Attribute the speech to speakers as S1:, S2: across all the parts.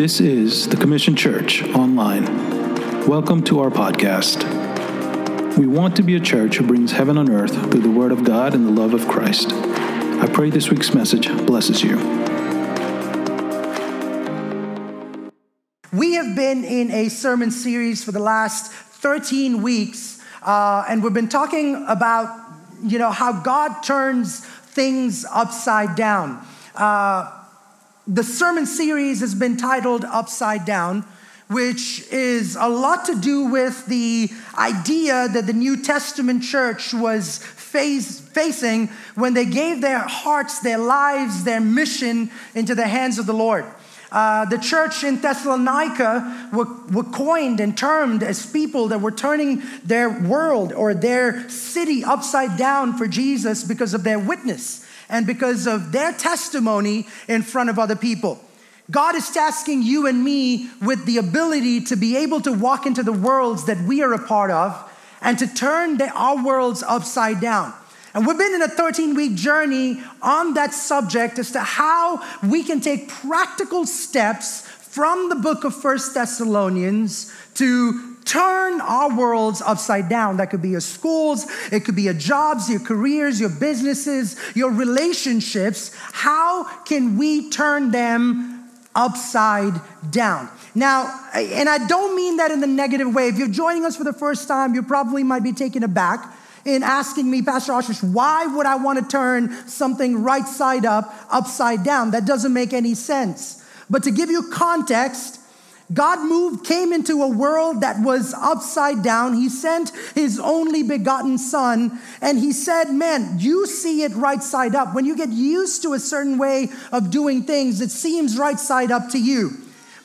S1: This is the Commission Church Online. Welcome to our podcast. We want to be a church who brings heaven on earth through the Word of God and the love of Christ. I pray this week's message blesses you.
S2: We have been in a sermon series for the last 13 weeks, uh, and we've been talking about, you know, how God turns things upside down. Uh, the sermon series has been titled Upside Down, which is a lot to do with the idea that the New Testament church was face, facing when they gave their hearts, their lives, their mission into the hands of the Lord. Uh, the church in Thessalonica were, were coined and termed as people that were turning their world or their city upside down for Jesus because of their witness and because of their testimony in front of other people. God is tasking you and me with the ability to be able to walk into the worlds that we are a part of and to turn the, our worlds upside down. And we've been in a 13 week journey on that subject as to how we can take practical steps from the book of First Thessalonians to turn our worlds upside down. That could be your schools, it could be your jobs, your careers, your businesses, your relationships. How can we turn them upside down? Now, and I don't mean that in the negative way. If you're joining us for the first time, you probably might be taken aback in asking me, Pastor Ashish, why would I want to turn something right side up, upside down? That doesn't make any sense. But to give you context, God moved, came into a world that was upside down. He sent his only begotten son, and he said, Man, you see it right side up. When you get used to a certain way of doing things, it seems right side up to you.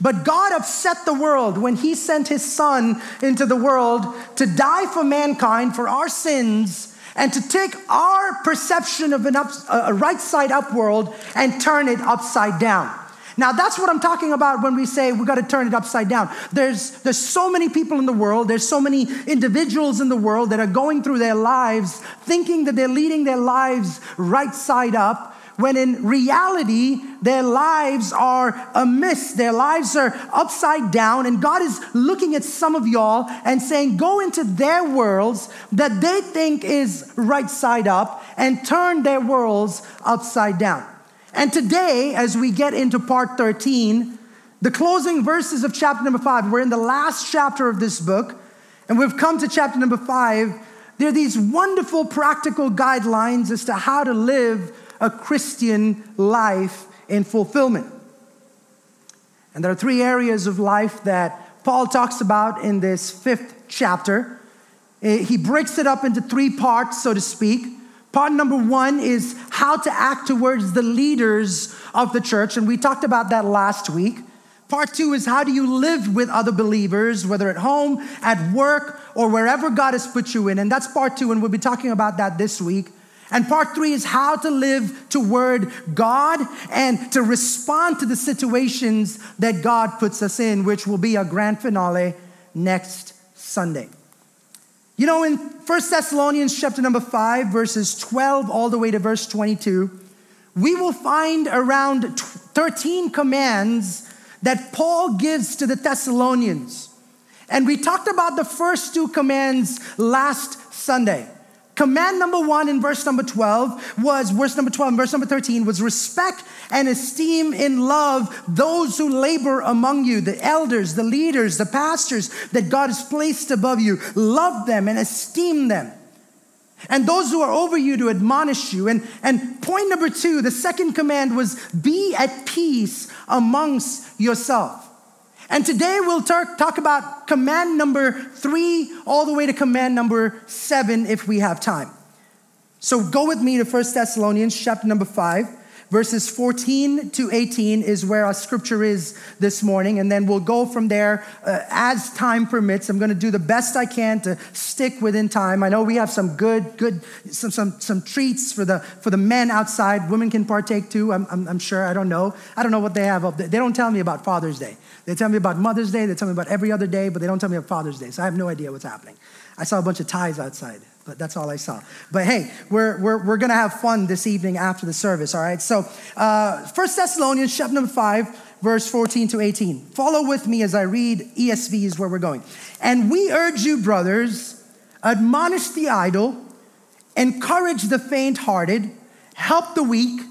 S2: But God upset the world when he sent his son into the world to die for mankind, for our sins, and to take our perception of an up, a right side up world and turn it upside down. Now, that's what I'm talking about when we say we got to turn it upside down. There's, there's so many people in the world, there's so many individuals in the world that are going through their lives thinking that they're leading their lives right side up, when in reality, their lives are amiss. Their lives are upside down. And God is looking at some of y'all and saying, Go into their worlds that they think is right side up and turn their worlds upside down. And today, as we get into part 13, the closing verses of chapter number five, we're in the last chapter of this book, and we've come to chapter number five. There are these wonderful practical guidelines as to how to live a Christian life in fulfillment. And there are three areas of life that Paul talks about in this fifth chapter. Eh, he breaks it up into three parts, so to speak. Part number one is how to act towards the leaders of the church, and we talked about that last week. Part two is how do you live with other believers, whether at home, at work, or wherever God has put you in. And that's part two, and we'll be talking about that this week. And part three is how to live toward God and to respond to the situations that God puts us in, which will be a grand finale next Sunday. You know, in 1 Thessalonians chapter number 5, verses 12 all the way to verse 22, we will find around 13 commands that Paul gives to the Thessalonians. And we talked about the first two commands last Sunday. Command number one in verse number 12 was, verse number 12 and verse number 13 was respect and esteem in love those who labor among you, the elders, the leaders, the pastors that God has placed above you. Love them and esteem them. And those who are over you to admonish you. And, and point number two, the second command was be at peace amongst yourself. And today we'll talk, talk about command number three all the way to command number seven if we have time. So go with me to 1 Thessalonians chapter number five. Verses 14 to 18 is where our scripture is this morning, and then we'll go from there uh, as time permits. I'm going to do the best I can to stick within time. I know we have some good, good, some, some, some treats for the, for the men outside. Women can partake too, I'm, I'm, I'm sure. I don't know. I don't know what they have up there. They don't tell me about Father's Day. They tell me about Mother's Day, they tell me about every other day, but they don't tell me about Father's Day. So I have no idea what's happening. I saw a bunch of ties outside, but that's all I saw. But hey, we're, we're, we're going to have fun this evening after the service, all right? So, uh, 1 Thessalonians chapter number 5, verse 14 to 18. Follow with me as I read ESV is where we're going. And we urge you, brothers, admonish the idle, encourage the faint hearted, help the weak,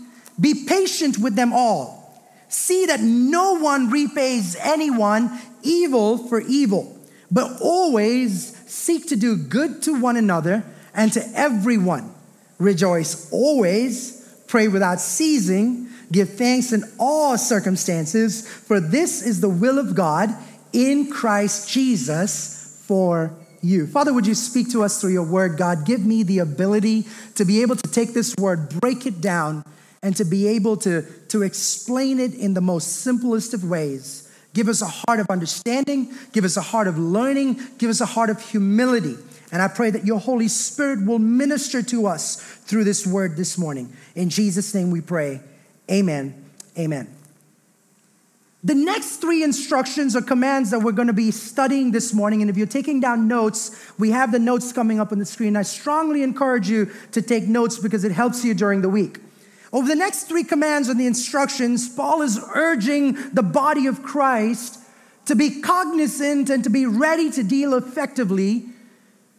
S2: be patient with them all. See that no one repays anyone evil for evil, but always seek to do good to one another and to everyone. Rejoice always, pray without ceasing, give thanks in all circumstances, for this is the will of God in Christ Jesus for you. Father, would you speak to us through your word, God? Give me the ability to be able to take this word, break it down, and to be able to, to explain it in the most simplest of ways. Give us a heart of understanding, give us a heart of learning, give us a heart of humility. And I pray that your Holy Spirit will minister to us through this word this morning. In Jesus' name we pray. Amen. Amen. The next three instructions or commands that we're going to be studying this morning, and if you're taking down notes, we have the notes coming up on the screen. I strongly encourage you to take notes because it helps you during the week. Over the next three commands and the instructions, Paul is urging the body of Christ to be cognizant and to be ready to deal effectively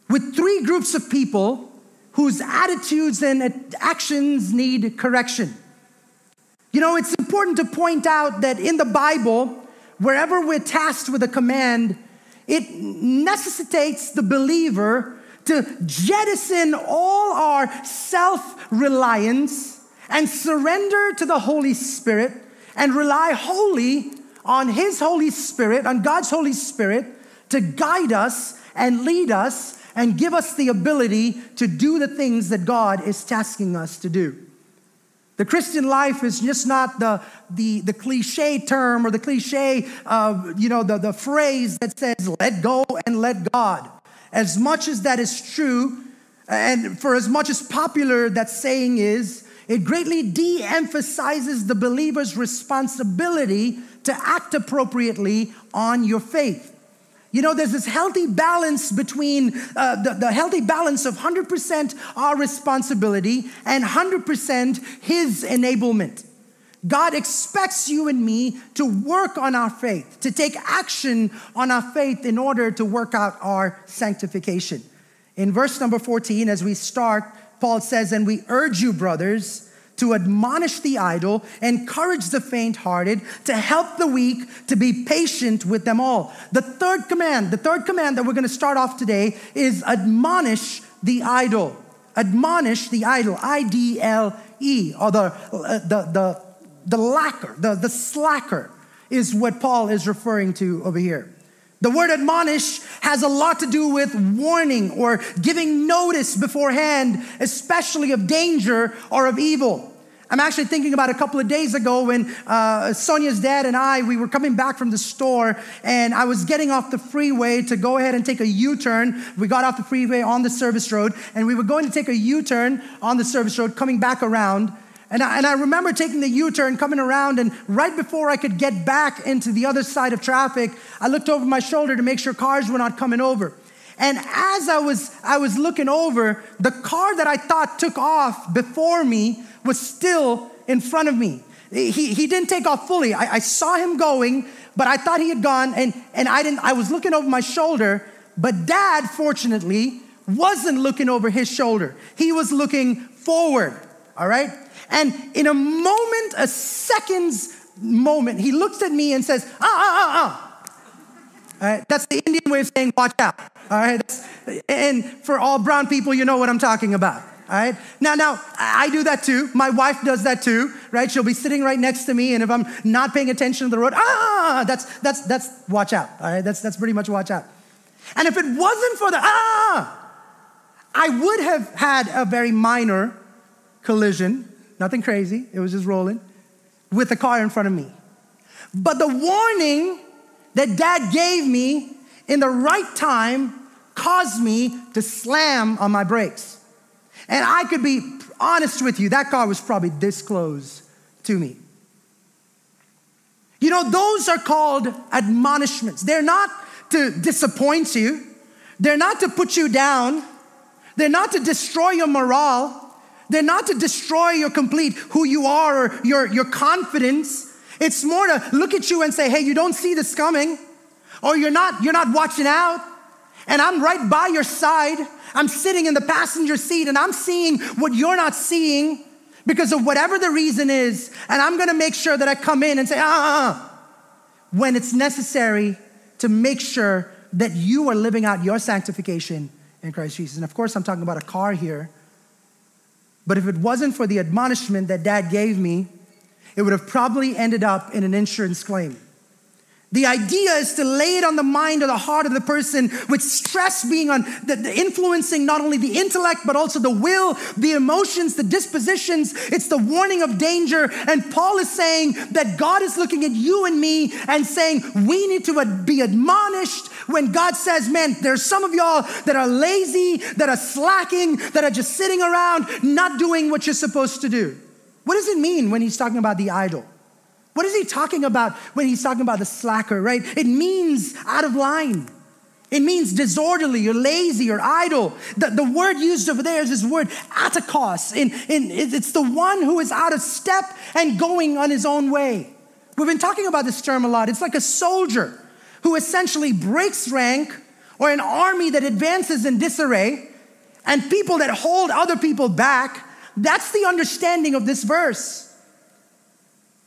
S2: with three groups of people whose attitudes and actions need correction. You know, it's important to point out that in the Bible, wherever we're tasked with a command, it necessitates the believer to jettison all our self reliance and surrender to the Holy Spirit and rely wholly on His Holy Spirit, on God's Holy Spirit, to guide us and lead us and give us the ability to do the things that God is tasking us to do. The Christian life is just not the, the, the cliche term or the cliche, uh, you know, the, the phrase that says, let go and let God. As much as that is true, and for as much as popular that saying is, it greatly de emphasizes the believer's responsibility to act appropriately on your faith. You know, there's this healthy balance between uh, the, the healthy balance of 100% our responsibility and 100% His enablement. God expects you and me to work on our faith, to take action on our faith in order to work out our sanctification. In verse number 14, as we start, Paul says, And we urge you, brothers, to admonish the idle, encourage the faint hearted, to help the weak, to be patient with them all. The third command, the third command that we're going to start off today is admonish the idle. Admonish the idle, I D L E, or the, uh, the, the, the lacker, the, the slacker, is what Paul is referring to over here. The word admonish has a lot to do with warning or giving notice beforehand, especially of danger or of evil. I'm actually thinking about a couple of days ago when uh, Sonia's dad and I, we were coming back from the store and I was getting off the freeway to go ahead and take a U-turn. We got off the freeway on the service road and we were going to take a U-turn on the service road coming back around. And I, and I remember taking the U turn, coming around, and right before I could get back into the other side of traffic, I looked over my shoulder to make sure cars were not coming over. And as I was, I was looking over, the car that I thought took off before me was still in front of me. He, he didn't take off fully. I, I saw him going, but I thought he had gone, and, and I, didn't, I was looking over my shoulder. But dad, fortunately, wasn't looking over his shoulder. He was looking forward, all right? And in a moment, a second's moment, he looks at me and says, ah, ah, ah, ah. All right, that's the Indian way of saying watch out. All right, and for all brown people, you know what I'm talking about. All right. Now, now I do that too. My wife does that too, right? She'll be sitting right next to me, and if I'm not paying attention to the road, ah, that's that's that's watch out. All right. That's that's pretty much watch out. And if it wasn't for the ah, I would have had a very minor collision nothing crazy, it was just rolling, with the car in front of me. But the warning that dad gave me in the right time caused me to slam on my brakes. And I could be honest with you, that car was probably this close to me. You know, those are called admonishments. They're not to disappoint you, they're not to put you down, they're not to destroy your morale. They're not to destroy your complete who you are or your, your confidence. It's more to look at you and say, hey, you don't see this coming, or you're not, you're not watching out, and I'm right by your side. I'm sitting in the passenger seat and I'm seeing what you're not seeing because of whatever the reason is, and I'm gonna make sure that I come in and say, ah, when it's necessary to make sure that you are living out your sanctification in Christ Jesus. And of course, I'm talking about a car here. But if it wasn't for the admonishment that dad gave me, it would have probably ended up in an insurance claim. The idea is to lay it on the mind or the heart of the person with stress being on the, the, influencing not only the intellect but also the will, the emotions, the dispositions. It's the warning of danger. And Paul is saying that God is looking at you and me and saying we need to be admonished when God says, man, there's some of y'all that are lazy, that are slacking, that are just sitting around not doing what you're supposed to do. What does it mean when he's talking about the idle? What is he talking about when he's talking about the slacker, right? It means out of line. It means disorderly or lazy or idle. The, the word used over there is this word atakos. In, in, it's the one who is out of step and going on his own way. We've been talking about this term a lot. It's like a soldier who essentially breaks rank or an army that advances in disarray and people that hold other people back. That's the understanding of this verse.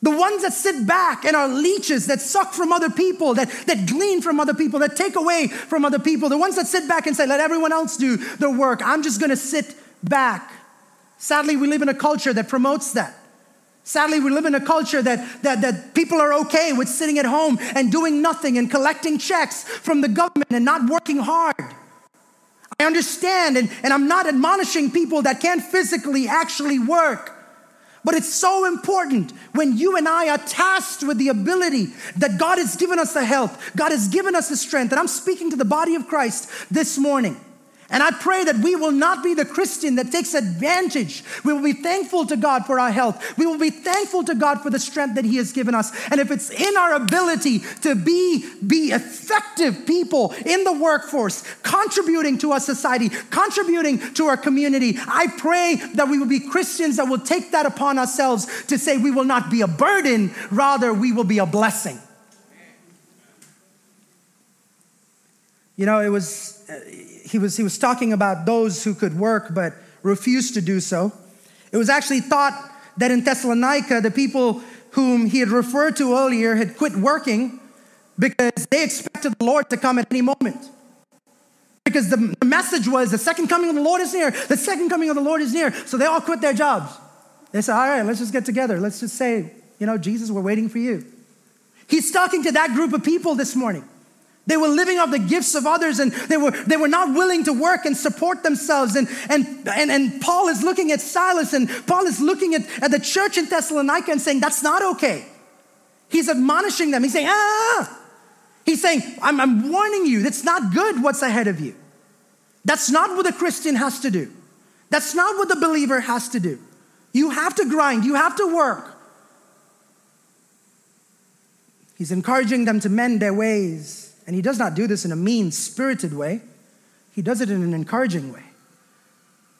S2: The ones that sit back and are leeches that suck from other people, that, that glean from other people, that take away from other people. The ones that sit back and say, let everyone else do their work. I'm just gonna sit back. Sadly, we live in a culture that promotes that. Sadly, we live in a culture that, that, that people are okay with sitting at home and doing nothing and collecting checks from the government and not working hard. I understand, and, and I'm not admonishing people that can't physically actually work. But it's so important when you and I are tasked with the ability that God has given us the health, God has given us the strength. And I'm speaking to the body of Christ this morning. And I pray that we will not be the Christian that takes advantage. We will be thankful to God for our health. We will be thankful to God for the strength that He has given us. And if it's in our ability to be, be effective people in the workforce, contributing to our society, contributing to our community, I pray that we will be Christians that will take that upon ourselves to say we will not be a burden, rather, we will be a blessing. You know, it was uh, he was, he was talking about those who could work but refused to do so. It was actually thought that in Thessalonica, the people whom he had referred to earlier had quit working because they expected the Lord to come at any moment. Because the, the message was the second coming of the Lord is near, the second coming of the Lord is near. So they all quit their jobs. They said, All right, let's just get together. Let's just say, you know, Jesus, we're waiting for you. He's talking to that group of people this morning. They were living off the gifts of others and they were, they were not willing to work and support themselves. And, and, and, and Paul is looking at Silas and Paul is looking at, at the church in Thessalonica and saying, That's not okay. He's admonishing them. He's saying, Ah, he's saying, I'm, I'm warning you, that's not good what's ahead of you. That's not what a Christian has to do. That's not what the believer has to do. You have to grind, you have to work. He's encouraging them to mend their ways. And he does not do this in a mean spirited way, he does it in an encouraging way.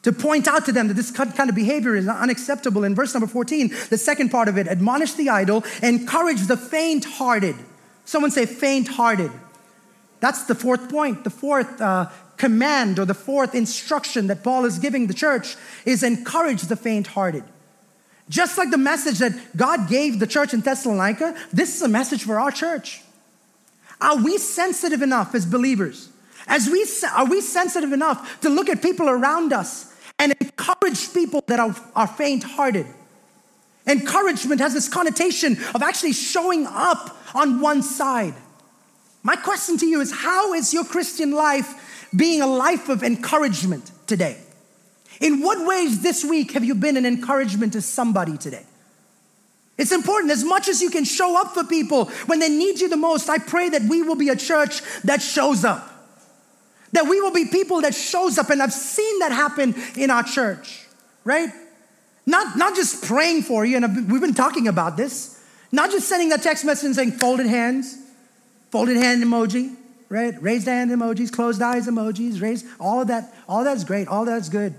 S2: To point out to them that this kind of behavior is unacceptable. In verse number 14, the second part of it admonish the idle, encourage the faint hearted. Someone say faint hearted. That's the fourth point. The fourth uh, command or the fourth instruction that Paul is giving the church is encourage the faint hearted. Just like the message that God gave the church in Thessalonica, this is a message for our church. Are we sensitive enough as believers? As we, are we sensitive enough to look at people around us and encourage people that are, are faint hearted? Encouragement has this connotation of actually showing up on one side. My question to you is how is your Christian life being a life of encouragement today? In what ways this week have you been an encouragement to somebody today? It's important as much as you can show up for people when they need you the most. I pray that we will be a church that shows up. That we will be people that shows up and I've seen that happen in our church, right? Not, not just praying for you, and we've been talking about this. Not just sending that text message and saying folded hands, folded hand emoji, right? Raised hand emojis, closed eyes emojis, raised, all of that, all that's great, all that's good.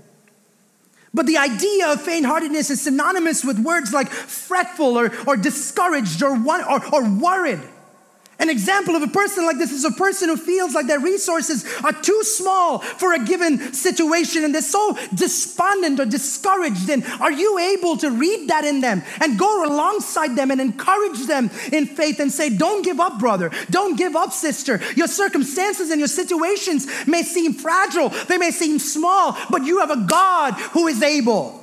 S2: But the idea of faint heartedness is synonymous with words like fretful or, or discouraged or, or, or worried. An example of a person like this is a person who feels like their resources are too small for a given situation and they're so despondent or discouraged. And are you able to read that in them and go alongside them and encourage them in faith and say, Don't give up, brother. Don't give up, sister. Your circumstances and your situations may seem fragile, they may seem small, but you have a God who is able.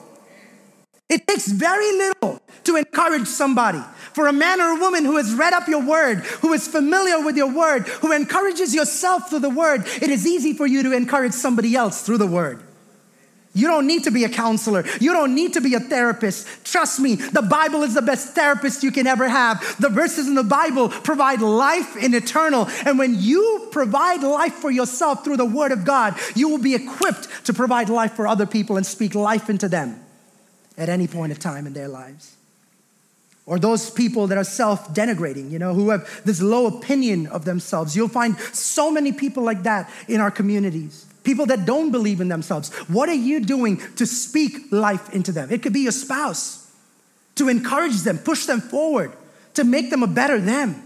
S2: It takes very little to encourage somebody. For a man or a woman who has read up your word, who is familiar with your word, who encourages yourself through the word, it is easy for you to encourage somebody else through the word. You don't need to be a counselor. You don't need to be a therapist. Trust me, the Bible is the best therapist you can ever have. The verses in the Bible provide life in eternal. And when you provide life for yourself through the Word of God, you will be equipped to provide life for other people and speak life into them at any point of time in their lives. Or those people that are self denigrating, you know, who have this low opinion of themselves. You'll find so many people like that in our communities. People that don't believe in themselves. What are you doing to speak life into them? It could be your spouse, to encourage them, push them forward, to make them a better them.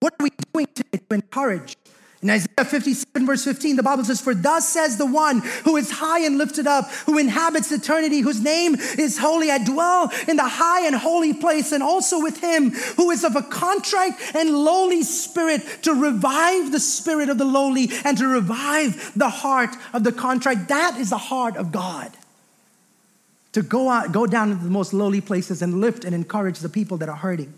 S2: What are we doing today to encourage in Isaiah 57, verse 15, the Bible says, For thus says the one who is high and lifted up, who inhabits eternity, whose name is holy. I dwell in the high and holy place, and also with him who is of a contrite and lowly spirit, to revive the spirit of the lowly and to revive the heart of the contrite. That is the heart of God. To go out, go down into the most lowly places and lift and encourage the people that are hurting.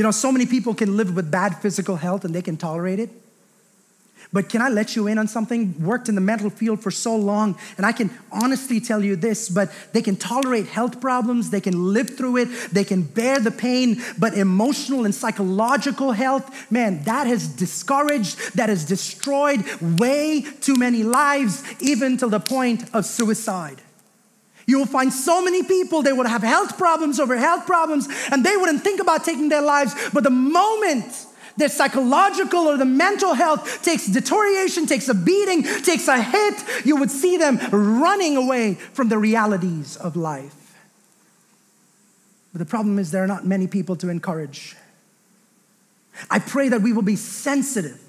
S2: You know, so many people can live with bad physical health and they can tolerate it. But can I let you in on something? Worked in the mental field for so long, and I can honestly tell you this, but they can tolerate health problems, they can live through it, they can bear the pain, but emotional and psychological health, man, that has discouraged, that has destroyed way too many lives, even to the point of suicide. You will find so many people, they would have health problems over health problems, and they wouldn't think about taking their lives. But the moment their psychological or the mental health takes deterioration, takes a beating, takes a hit, you would see them running away from the realities of life. But the problem is, there are not many people to encourage. I pray that we will be sensitive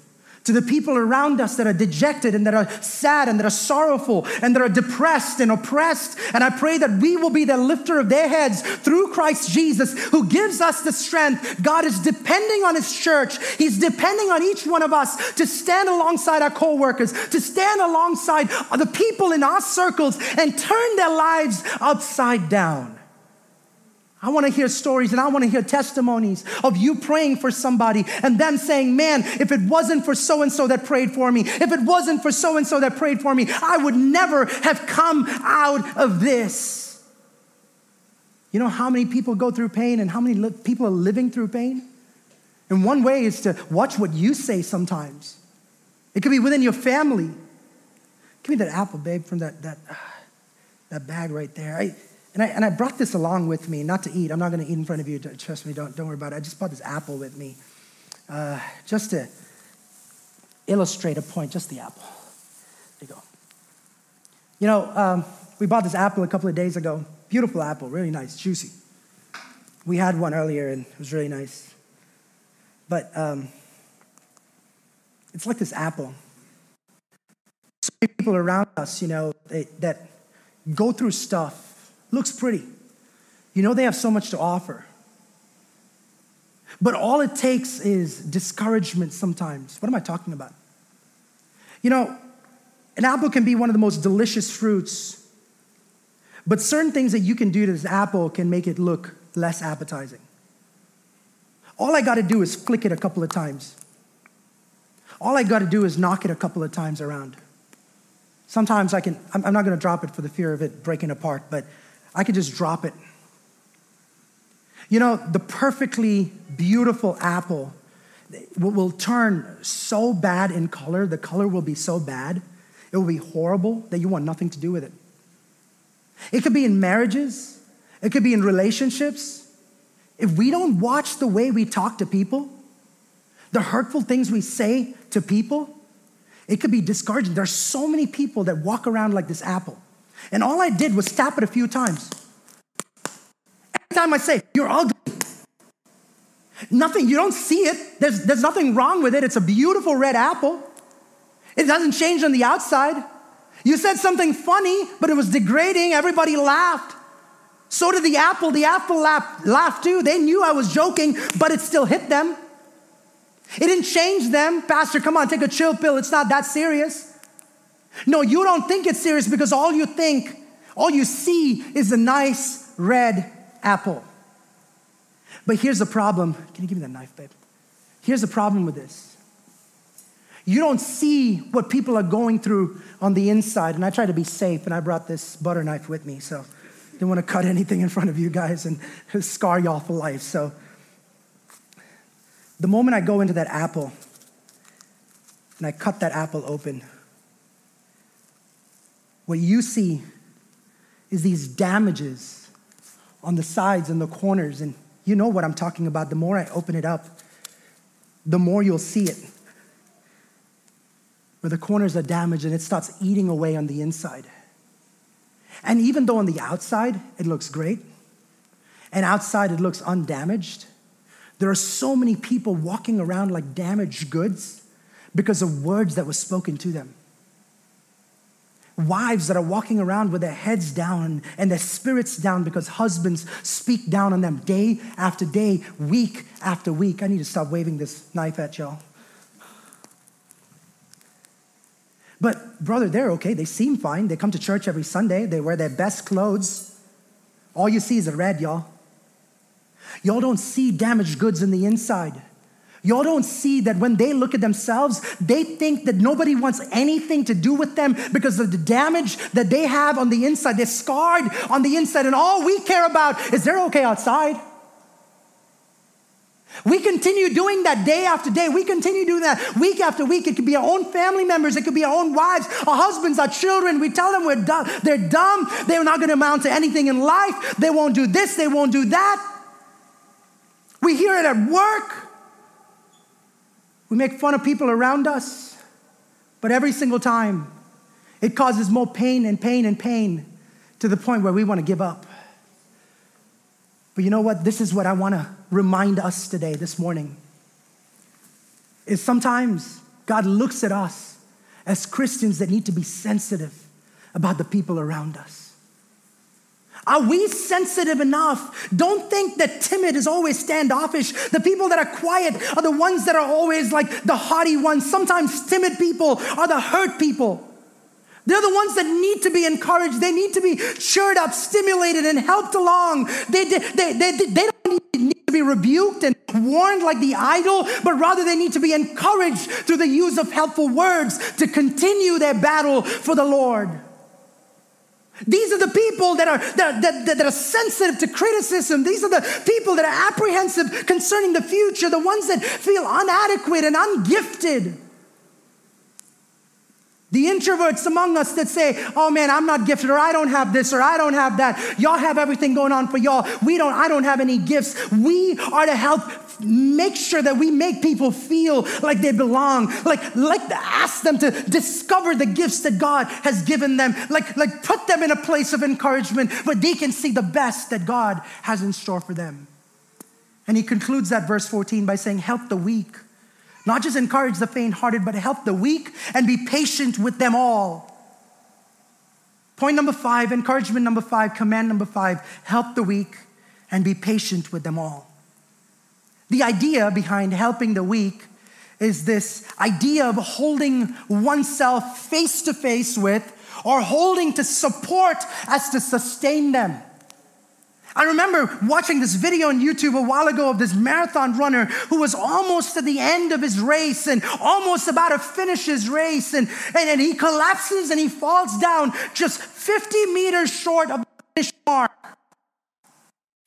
S2: to the people around us that are dejected and that are sad and that are sorrowful and that are depressed and oppressed. And I pray that we will be the lifter of their heads through Christ Jesus, who gives us the strength. God is depending on His church, He's depending on each one of us to stand alongside our co workers, to stand alongside the people in our circles and turn their lives upside down. I want to hear stories and I want to hear testimonies of you praying for somebody and them saying, Man, if it wasn't for so and so that prayed for me, if it wasn't for so and so that prayed for me, I would never have come out of this. You know how many people go through pain and how many li- people are living through pain? And one way is to watch what you say sometimes. It could be within your family. Give me that apple, babe, from that, that, uh, that bag right there. I, and I, and I brought this along with me, not to eat. I'm not going to eat in front of you. Trust me, don't, don't worry about it. I just brought this apple with me uh, just to illustrate a point, just the apple. There you go. You know, um, we bought this apple a couple of days ago. Beautiful apple, really nice, juicy. We had one earlier and it was really nice. But um, it's like this apple. So people around us, you know, they, that go through stuff looks pretty. You know, they have so much to offer. But all it takes is discouragement sometimes. What am I talking about? You know, an apple can be one of the most delicious fruits, but certain things that you can do to this apple can make it look less appetizing. All I got to do is flick it a couple of times. All I got to do is knock it a couple of times around. Sometimes I can, I'm not going to drop it for the fear of it breaking apart, but I could just drop it. You know, the perfectly beautiful apple will turn so bad in color, the color will be so bad, it will be horrible that you want nothing to do with it. It could be in marriages, it could be in relationships. If we don't watch the way we talk to people, the hurtful things we say to people, It could be discouraging. There are so many people that walk around like this apple. And all I did was tap it a few times. Every time I say, You're ugly. Nothing, you don't see it. There's, there's nothing wrong with it. It's a beautiful red apple. It doesn't change on the outside. You said something funny, but it was degrading. Everybody laughed. So did the apple. The apple laughed, laughed too. They knew I was joking, but it still hit them. It didn't change them. Pastor, come on, take a chill pill. It's not that serious. No, you don't think it's serious because all you think, all you see is a nice red apple. But here's the problem. Can you give me that knife, babe? Here's the problem with this. You don't see what people are going through on the inside. And I try to be safe, and I brought this butter knife with me. So didn't want to cut anything in front of you guys and scar y'all for life. So the moment I go into that apple and I cut that apple open, what you see is these damages on the sides and the corners. And you know what I'm talking about. The more I open it up, the more you'll see it. Where the corners are damaged and it starts eating away on the inside. And even though on the outside it looks great, and outside it looks undamaged, there are so many people walking around like damaged goods because of words that were spoken to them wives that are walking around with their heads down and their spirits down because husbands speak down on them day after day, week after week. I need to stop waving this knife at y'all. But, brother, they're okay. They seem fine. They come to church every Sunday. They wear their best clothes. All you see is the red, y'all. Y'all don't see damaged goods in the inside. Y'all don't see that when they look at themselves, they think that nobody wants anything to do with them because of the damage that they have on the inside. They're scarred on the inside, and all we care about is they're okay outside. We continue doing that day after day. We continue doing that week after week. It could be our own family members. It could be our own wives, our husbands, our children. We tell them we're dumb. They're dumb. They're not going to amount to anything in life. They won't do this. They won't do that. We hear it at work. We make fun of people around us, but every single time it causes more pain and pain and pain to the point where we want to give up. But you know what? This is what I want to remind us today, this morning. Is sometimes God looks at us as Christians that need to be sensitive about the people around us. Are we sensitive enough? Don't think that timid is always standoffish. The people that are quiet are the ones that are always like the haughty ones. Sometimes timid people are the hurt people. They're the ones that need to be encouraged. They need to be cheered up, stimulated, and helped along. They, they, they, they, they don't need to be rebuked and warned like the idle, but rather they need to be encouraged through the use of helpful words to continue their battle for the Lord. These are the people that are, that, that, that, are sensitive to criticism. These are the people that are apprehensive concerning the future, the ones that feel inadequate and ungifted. The introverts among us that say, oh man, I'm not gifted, or I don't have this, or I don't have that. Y'all have everything going on for y'all. We don't, I don't have any gifts. We are to help make sure that we make people feel like they belong, like, like ask them to discover the gifts that God has given them, like, like put them in a place of encouragement where they can see the best that God has in store for them. And he concludes that verse 14 by saying, help the weak not just encourage the faint hearted, but help the weak and be patient with them all. Point number five, encouragement number five, command number five, help the weak and be patient with them all. The idea behind helping the weak is this idea of holding oneself face to face with or holding to support as to sustain them. I remember watching this video on YouTube a while ago of this marathon runner who was almost at the end of his race and almost about to finish his race. And, and, and he collapses and he falls down just 50 meters short of the finish mark.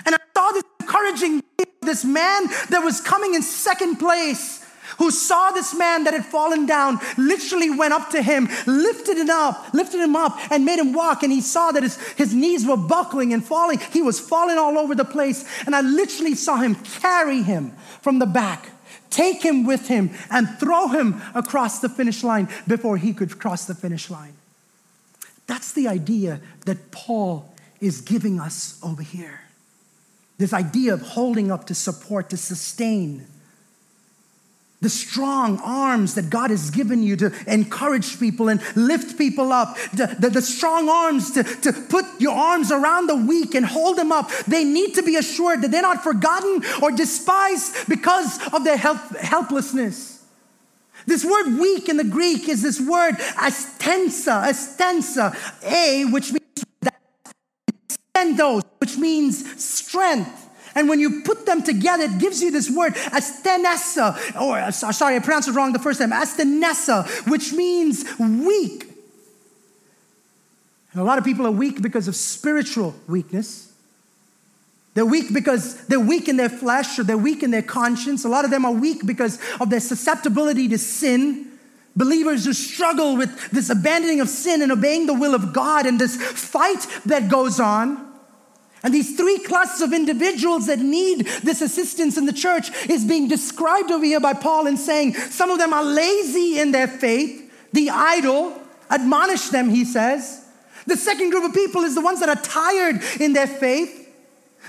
S2: And I saw this encouraging this man that was coming in second place who saw this man that had fallen down, literally went up to him, lifted him up, lifted him up, and made him walk. And he saw that his, his knees were buckling and falling. He was falling all over the place. And I literally saw him carry him from the back take him with him, and throw him across the finish line before he could cross the finish line. That's the idea that Paul is giving us over here. This idea of holding up to support, to sustain. The strong arms that God has given you to encourage people and lift people up. The, the, the, strong arms to, to put your arms around the weak and hold them up. They need to be assured that they're not forgotten or despised because of their help, helplessness. This word weak in the Greek is this word astensa, astensa, a, which means which means strength. And when you put them together, it gives you this word, astenessa, or uh, sorry, I pronounced it wrong the first time, astenessa, which means weak. And a lot of people are weak because of spiritual weakness. They're weak because they're weak in their flesh or they're weak in their conscience. A lot of them are weak because of their susceptibility to sin. Believers who struggle with this abandoning of sin and obeying the will of God and this fight that goes on. And these three classes of individuals that need this assistance in the church is being described over here by Paul and saying some of them are lazy in their faith, the idle, admonish them, he says. The second group of people is the ones that are tired in their faith.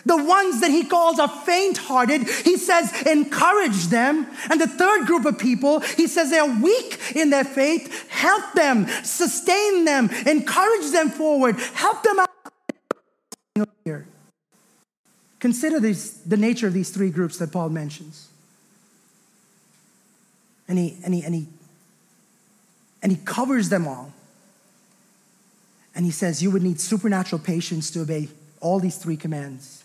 S2: The ones that he calls are faint hearted, he says, encourage them. And the third group of people, he says they're weak in their faith, help them, sustain them, encourage them forward, help them out. Here. Consider the nature of these three groups that Paul mentions. And he, and, he, and, he, and he covers them all. And he says, You would need supernatural patience to obey all these three commands.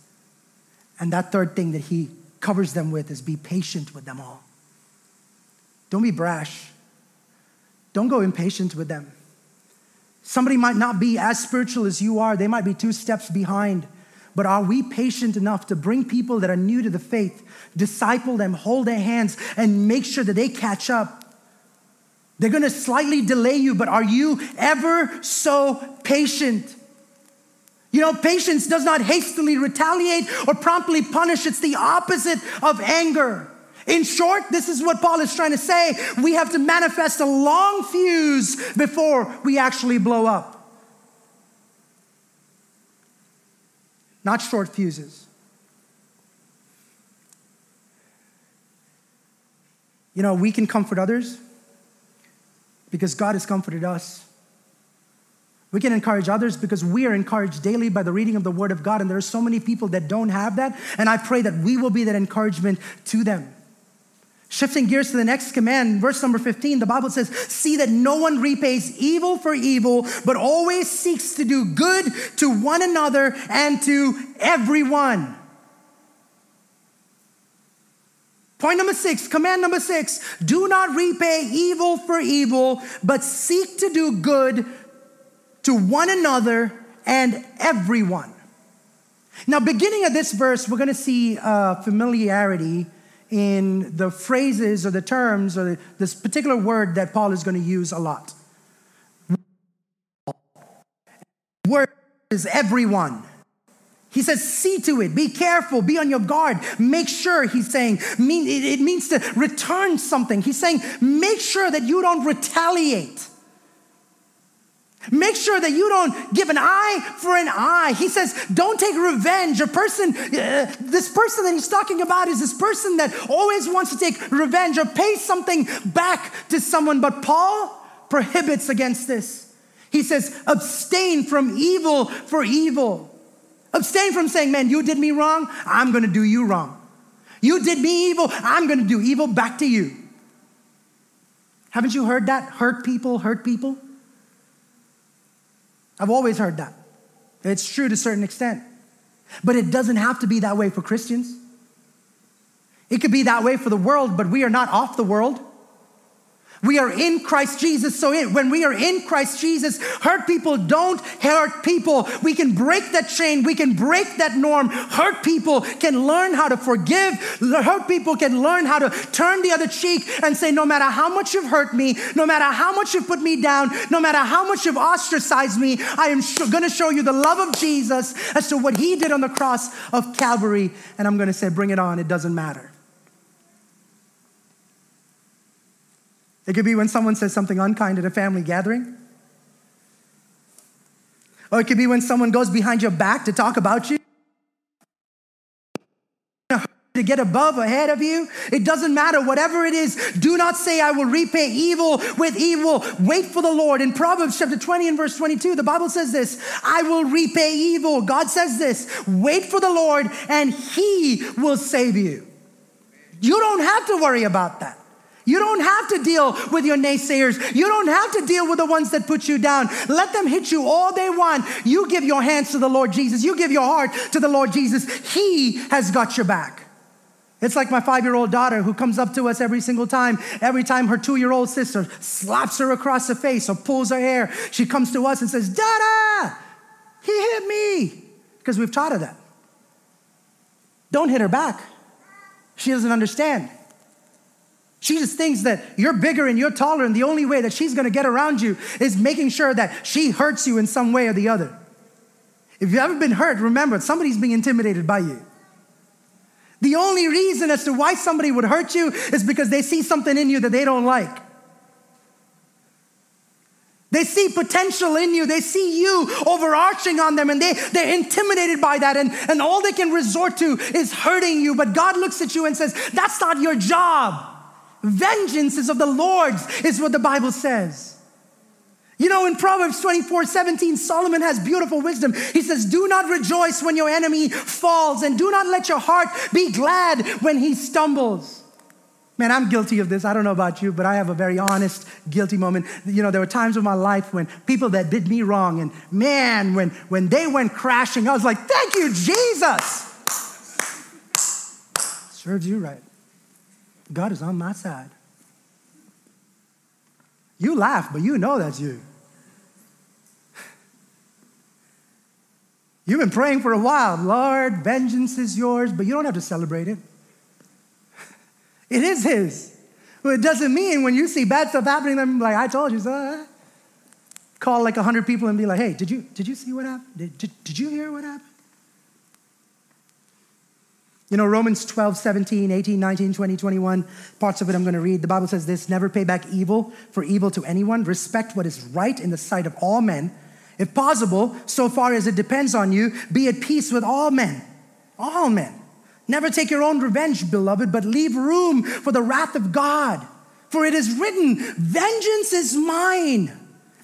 S2: And that third thing that he covers them with is be patient with them all. Don't be brash. Don't go impatient with them. Somebody might not be as spiritual as you are, they might be two steps behind. But are we patient enough to bring people that are new to the faith, disciple them, hold their hands, and make sure that they catch up? They're gonna slightly delay you, but are you ever so patient? You know, patience does not hastily retaliate or promptly punish, it's the opposite of anger. In short, this is what Paul is trying to say. We have to manifest a long fuse before we actually blow up. Not short fuses. You know, we can comfort others because God has comforted us. We can encourage others because we are encouraged daily by the reading of the Word of God, and there are so many people that don't have that. And I pray that we will be that encouragement to them. Shifting gears to the next command, verse number 15, the Bible says, See that no one repays evil for evil, but always seeks to do good to one another and to everyone. Point number six, command number six do not repay evil for evil, but seek to do good to one another and everyone. Now, beginning of this verse, we're going to see uh, familiarity in the phrases or the terms or this particular word that Paul is going to use a lot. Word is everyone. He says, see to it, be careful, be on your guard, make sure, he's saying, it means to return something. He's saying, make sure that you don't retaliate. Make sure that you don't give an eye for an eye. He says, don't take revenge. A person, uh, this person that he's talking about is this person that always wants to take revenge or pay something back to someone. But Paul prohibits against this. He says, abstain from evil for evil. Abstain from saying, man, you did me wrong, I'm gonna do you wrong. You did me evil, I'm gonna do evil back to you. Haven't you heard that? Hurt people, hurt people. I've always heard that. It's true to a certain extent. But it doesn't have to be that way for Christians. It could be that way for the world, but we are not off the world. We are in Christ Jesus. So when we are in Christ Jesus, hurt people don't hurt people. We can break that chain. We can break that norm. Hurt people can learn how to forgive. Hurt people can learn how to turn the other cheek and say, no matter how much you've hurt me, no matter how much you've put me down, no matter how much you've ostracized me, I am sh- going to show you the love of Jesus as to what he did on the cross of Calvary. And I'm going to say, bring it on. It doesn't matter. It could be when someone says something unkind at a family gathering. Or it could be when someone goes behind your back to talk about you. To get above ahead of you, it doesn't matter. Whatever it is, do not say, I will repay evil with evil. Wait for the Lord. In Proverbs chapter 20 and verse 22, the Bible says this I will repay evil. God says this wait for the Lord, and He will save you. You don't have to worry about that. You don't have to deal with your naysayers. You don't have to deal with the ones that put you down. Let them hit you all they want. You give your hands to the Lord Jesus. You give your heart to the Lord Jesus. He has got your back. It's like my five year old daughter who comes up to us every single time. Every time her two year old sister slaps her across the face or pulls her hair, she comes to us and says, Dada, he hit me. Because we've taught her that. Don't hit her back. She doesn't understand. She just thinks that you're bigger and you're taller, and the only way that she's gonna get around you is making sure that she hurts you in some way or the other. If you've ever been hurt, remember, somebody's being intimidated by you. The only reason as to why somebody would hurt you is because they see something in you that they don't like. They see potential in you. They see you overarching on them and they, they're intimidated by that. And, and all they can resort to is hurting you. But God looks at you and says, That's not your job. Vengeance is of the Lord's, is what the Bible says. You know, in Proverbs 24 17, Solomon has beautiful wisdom. He says, Do not rejoice when your enemy falls, and do not let your heart be glad when he stumbles. Man, I'm guilty of this. I don't know about you, but I have a very honest, guilty moment. You know, there were times in my life when people that did me wrong, and man, when, when they went crashing, I was like, Thank you, Jesus. Serves you right. God is on my side. You laugh, but you know that's you. You've been praying for a while. Lord, vengeance is yours, but you don't have to celebrate it. It is His. But it doesn't mean when you see bad stuff happening, I'm like, I told you so. Call like 100 people and be like, hey, did you, did you see what happened? Did, did, did you hear what happened? You know, Romans 12, 17, 18, 19, 20, 21, parts of it I'm going to read. The Bible says this never pay back evil for evil to anyone. Respect what is right in the sight of all men. If possible, so far as it depends on you, be at peace with all men. All men. Never take your own revenge, beloved, but leave room for the wrath of God. For it is written, Vengeance is mine.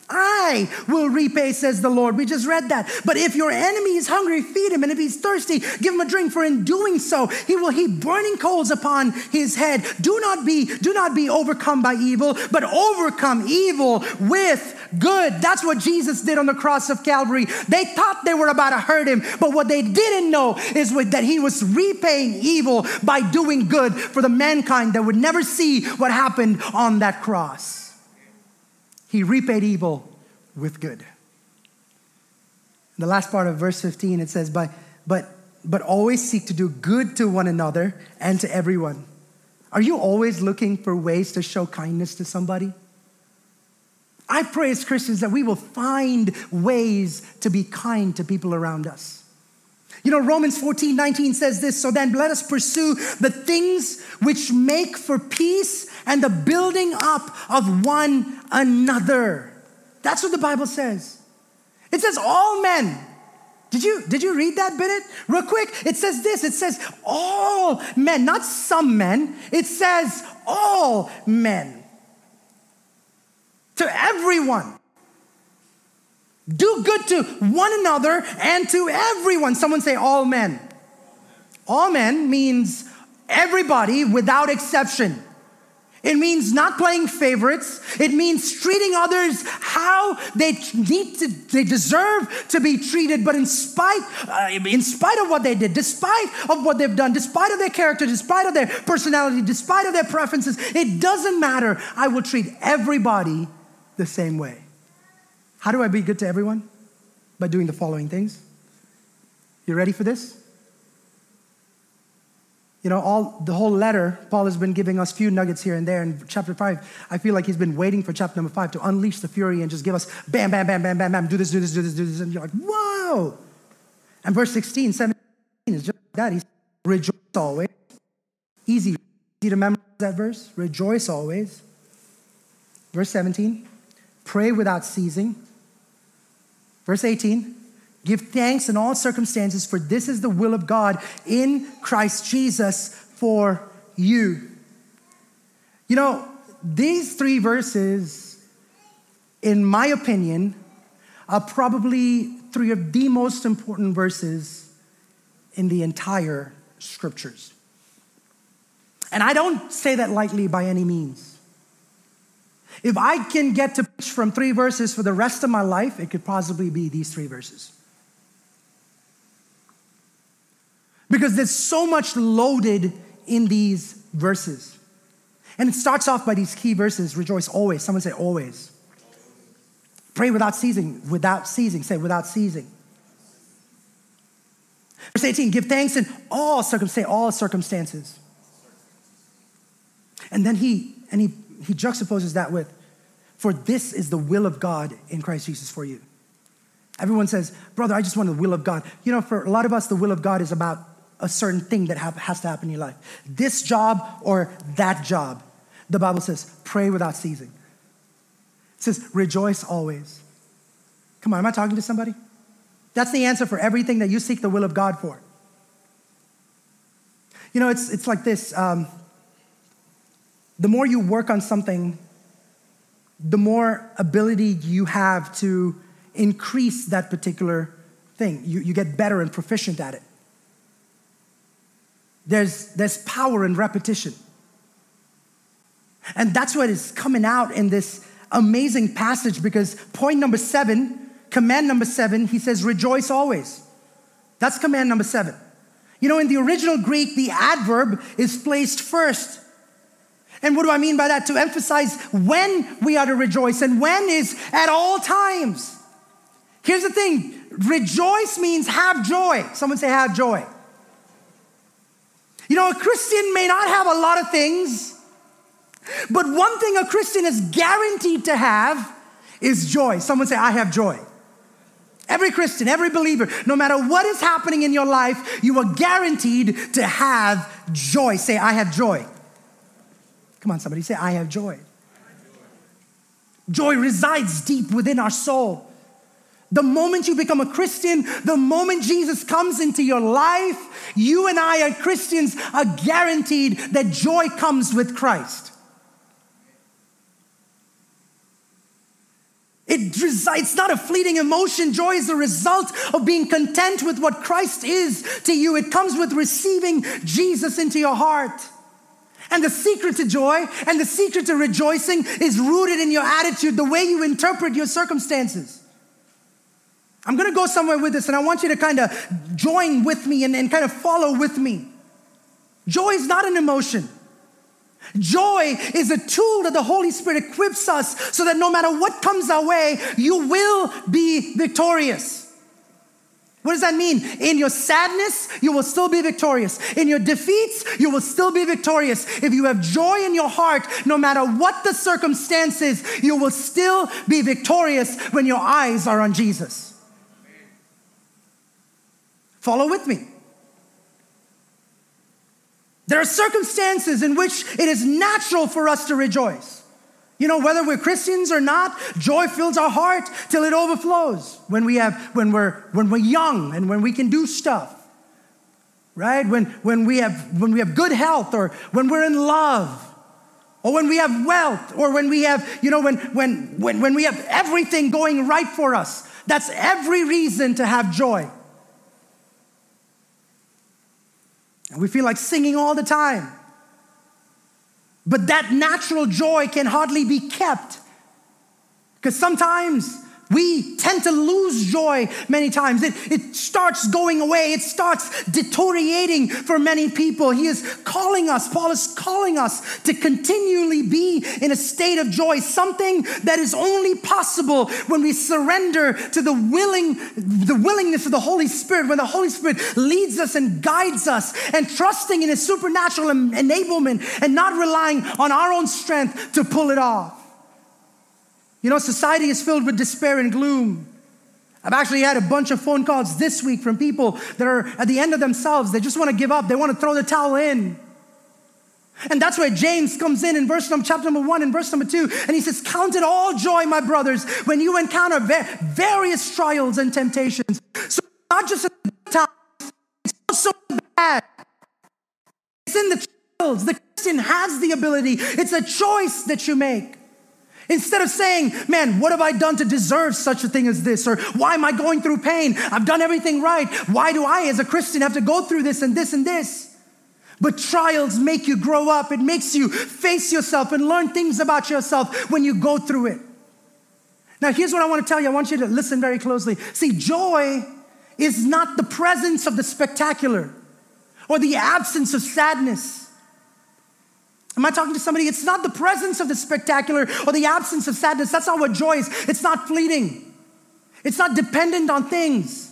S2: I will repay, says the Lord. We just read that. But if your enemy is hungry, feed him. And if he's thirsty, give him a drink. For in doing so, he will heap burning coals upon his head. Do not be, do not be overcome by evil, but overcome evil with good. That's what Jesus did on the cross of Calvary. They thought they were about to hurt him, but what they didn't know is that he was repaying evil by doing good for the mankind that would never see what happened on that cross. He repaid evil with good. The last part of verse 15 it says, but, but, but always seek to do good to one another and to everyone. Are you always looking for ways to show kindness to somebody? I pray as Christians that we will find ways to be kind to people around us. You know, Romans 14, 19 says this So then let us pursue the things which make for peace and the building up of one another. That's what the Bible says. It says all men. Did you, did you read that, Bennett? Real quick, it says this it says all men, not some men. It says all men. To everyone. Do good to one another and to everyone. Someone say, all men. All men means everybody without exception. It means not playing favorites. It means treating others how they need to, they deserve to be treated. But in spite, uh, in spite of what they did, despite of what they've done, despite of their character, despite of their personality, despite of their preferences, it doesn't matter. I will treat everybody the same way. How do I be good to everyone? By doing the following things. You ready for this? You know, all the whole letter, Paul has been giving us few nuggets here and there. In chapter five, I feel like he's been waiting for chapter number five to unleash the fury and just give us bam, bam, bam, bam, bam, bam, do this, do this, do this, do this. And you're like, whoa. And verse 16, 17 is just like that. He's rejoice always. Easy, easy to memorize that verse. Rejoice always. Verse 17, pray without ceasing. Verse 18, give thanks in all circumstances, for this is the will of God in Christ Jesus for you. You know, these three verses, in my opinion, are probably three of the most important verses in the entire scriptures. And I don't say that lightly by any means. If I can get to preach from three verses for the rest of my life, it could possibly be these three verses. Because there's so much loaded in these verses. And it starts off by these key verses rejoice always. Someone say always. Pray without ceasing, without ceasing. Say without ceasing. Verse 18, give thanks in all circumstances, all circumstances. And then he and he he juxtaposes that with, for this is the will of God in Christ Jesus for you. Everyone says, brother, I just want the will of God. You know, for a lot of us, the will of God is about a certain thing that has to happen in your life. This job or that job. The Bible says, pray without ceasing. It says, rejoice always. Come on, am I talking to somebody? That's the answer for everything that you seek the will of God for. You know, it's, it's like this um, the more you work on something, the more ability you have to increase that particular thing. You, you get better and proficient at it. There's, there's power in repetition. And that's what is coming out in this amazing passage because point number seven, command number seven, he says, rejoice always. That's command number seven. You know, in the original Greek, the adverb is placed first. And what do I mean by that? To emphasize when we are to rejoice, and when is at all times. Here's the thing rejoice means have joy. Someone say, have joy. You know, a Christian may not have a lot of things, but one thing a Christian is guaranteed to have is joy. Someone say, I have joy. Every Christian, every believer, no matter what is happening in your life, you are guaranteed to have joy. Say, I have joy. Come on, somebody say, I have joy. Joy resides deep within our soul. The moment you become a Christian, the moment Jesus comes into your life, you and I, as Christians, are guaranteed that joy comes with Christ. It resides, not a fleeting emotion. Joy is the result of being content with what Christ is to you. It comes with receiving Jesus into your heart. And the secret to joy and the secret to rejoicing is rooted in your attitude, the way you interpret your circumstances. I'm gonna go somewhere with this, and I want you to kind of join with me and, and kind of follow with me. Joy is not an emotion. Joy is a tool that the Holy Spirit equips us so that no matter what comes our way, you will be victorious. What does that mean? In your sadness, you will still be victorious. In your defeats, you will still be victorious. If you have joy in your heart, no matter what the circumstances, you will still be victorious when your eyes are on Jesus. Follow with me. There are circumstances in which it is natural for us to rejoice. You know, whether we're Christians or not, joy fills our heart till it overflows. When we have, when we're, when we're young and when we can do stuff, right? When, when we have, when we have good health or when we're in love or when we have wealth or when we have, you know, when, when, when, when we have everything going right for us. That's every reason to have joy. And we feel like singing all the time. But that natural joy can hardly be kept. Because sometimes we tend to lose joy many times. It, it starts going away, it starts deteriorating for many people. He is calling us, Paul is calling us to continually be in a state of joy, something that is only possible when we surrender to the willing, the willingness of the Holy Spirit, when the Holy Spirit leads us and guides us, and trusting in his supernatural enablement and not relying on our own strength to pull it off. You know, society is filled with despair and gloom. I've actually had a bunch of phone calls this week from people that are at the end of themselves. They just want to give up, they want to throw the towel in. And that's where James comes in in verse number, chapter number one and verse number two, and he says, Count it all joy, my brothers, when you encounter various trials and temptations. So not just in the times, it's also bad. It's in the trials. The Christian has the ability. It's a choice that you make. Instead of saying, man, what have I done to deserve such a thing as this? Or why am I going through pain? I've done everything right. Why do I, as a Christian, have to go through this and this and this? But trials make you grow up. It makes you face yourself and learn things about yourself when you go through it. Now, here's what I want to tell you. I want you to listen very closely. See, joy is not the presence of the spectacular or the absence of sadness. Am I talking to somebody? It's not the presence of the spectacular or the absence of sadness. That's not what joy is. It's not fleeting, it's not dependent on things.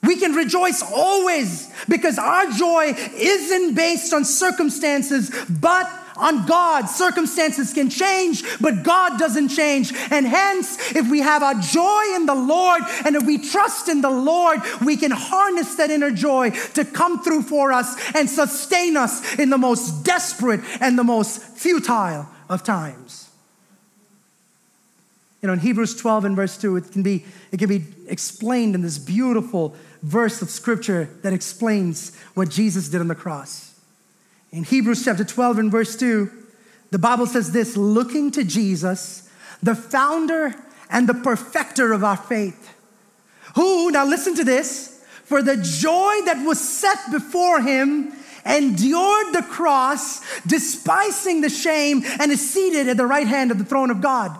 S2: We can rejoice always because our joy isn't based on circumstances, but on God. Circumstances can change, but God doesn't change. And hence, if we have our joy in the Lord and if we trust in the Lord, we can harness that inner joy to come through for us and sustain us in the most desperate and the most futile of times. You know, in Hebrews 12 and verse 2, it can be, it can be explained in this beautiful verse of scripture that explains what Jesus did on the cross. In Hebrews chapter 12 and verse 2, the Bible says this looking to Jesus, the founder and the perfecter of our faith, who, now listen to this, for the joy that was set before him, endured the cross, despising the shame, and is seated at the right hand of the throne of God.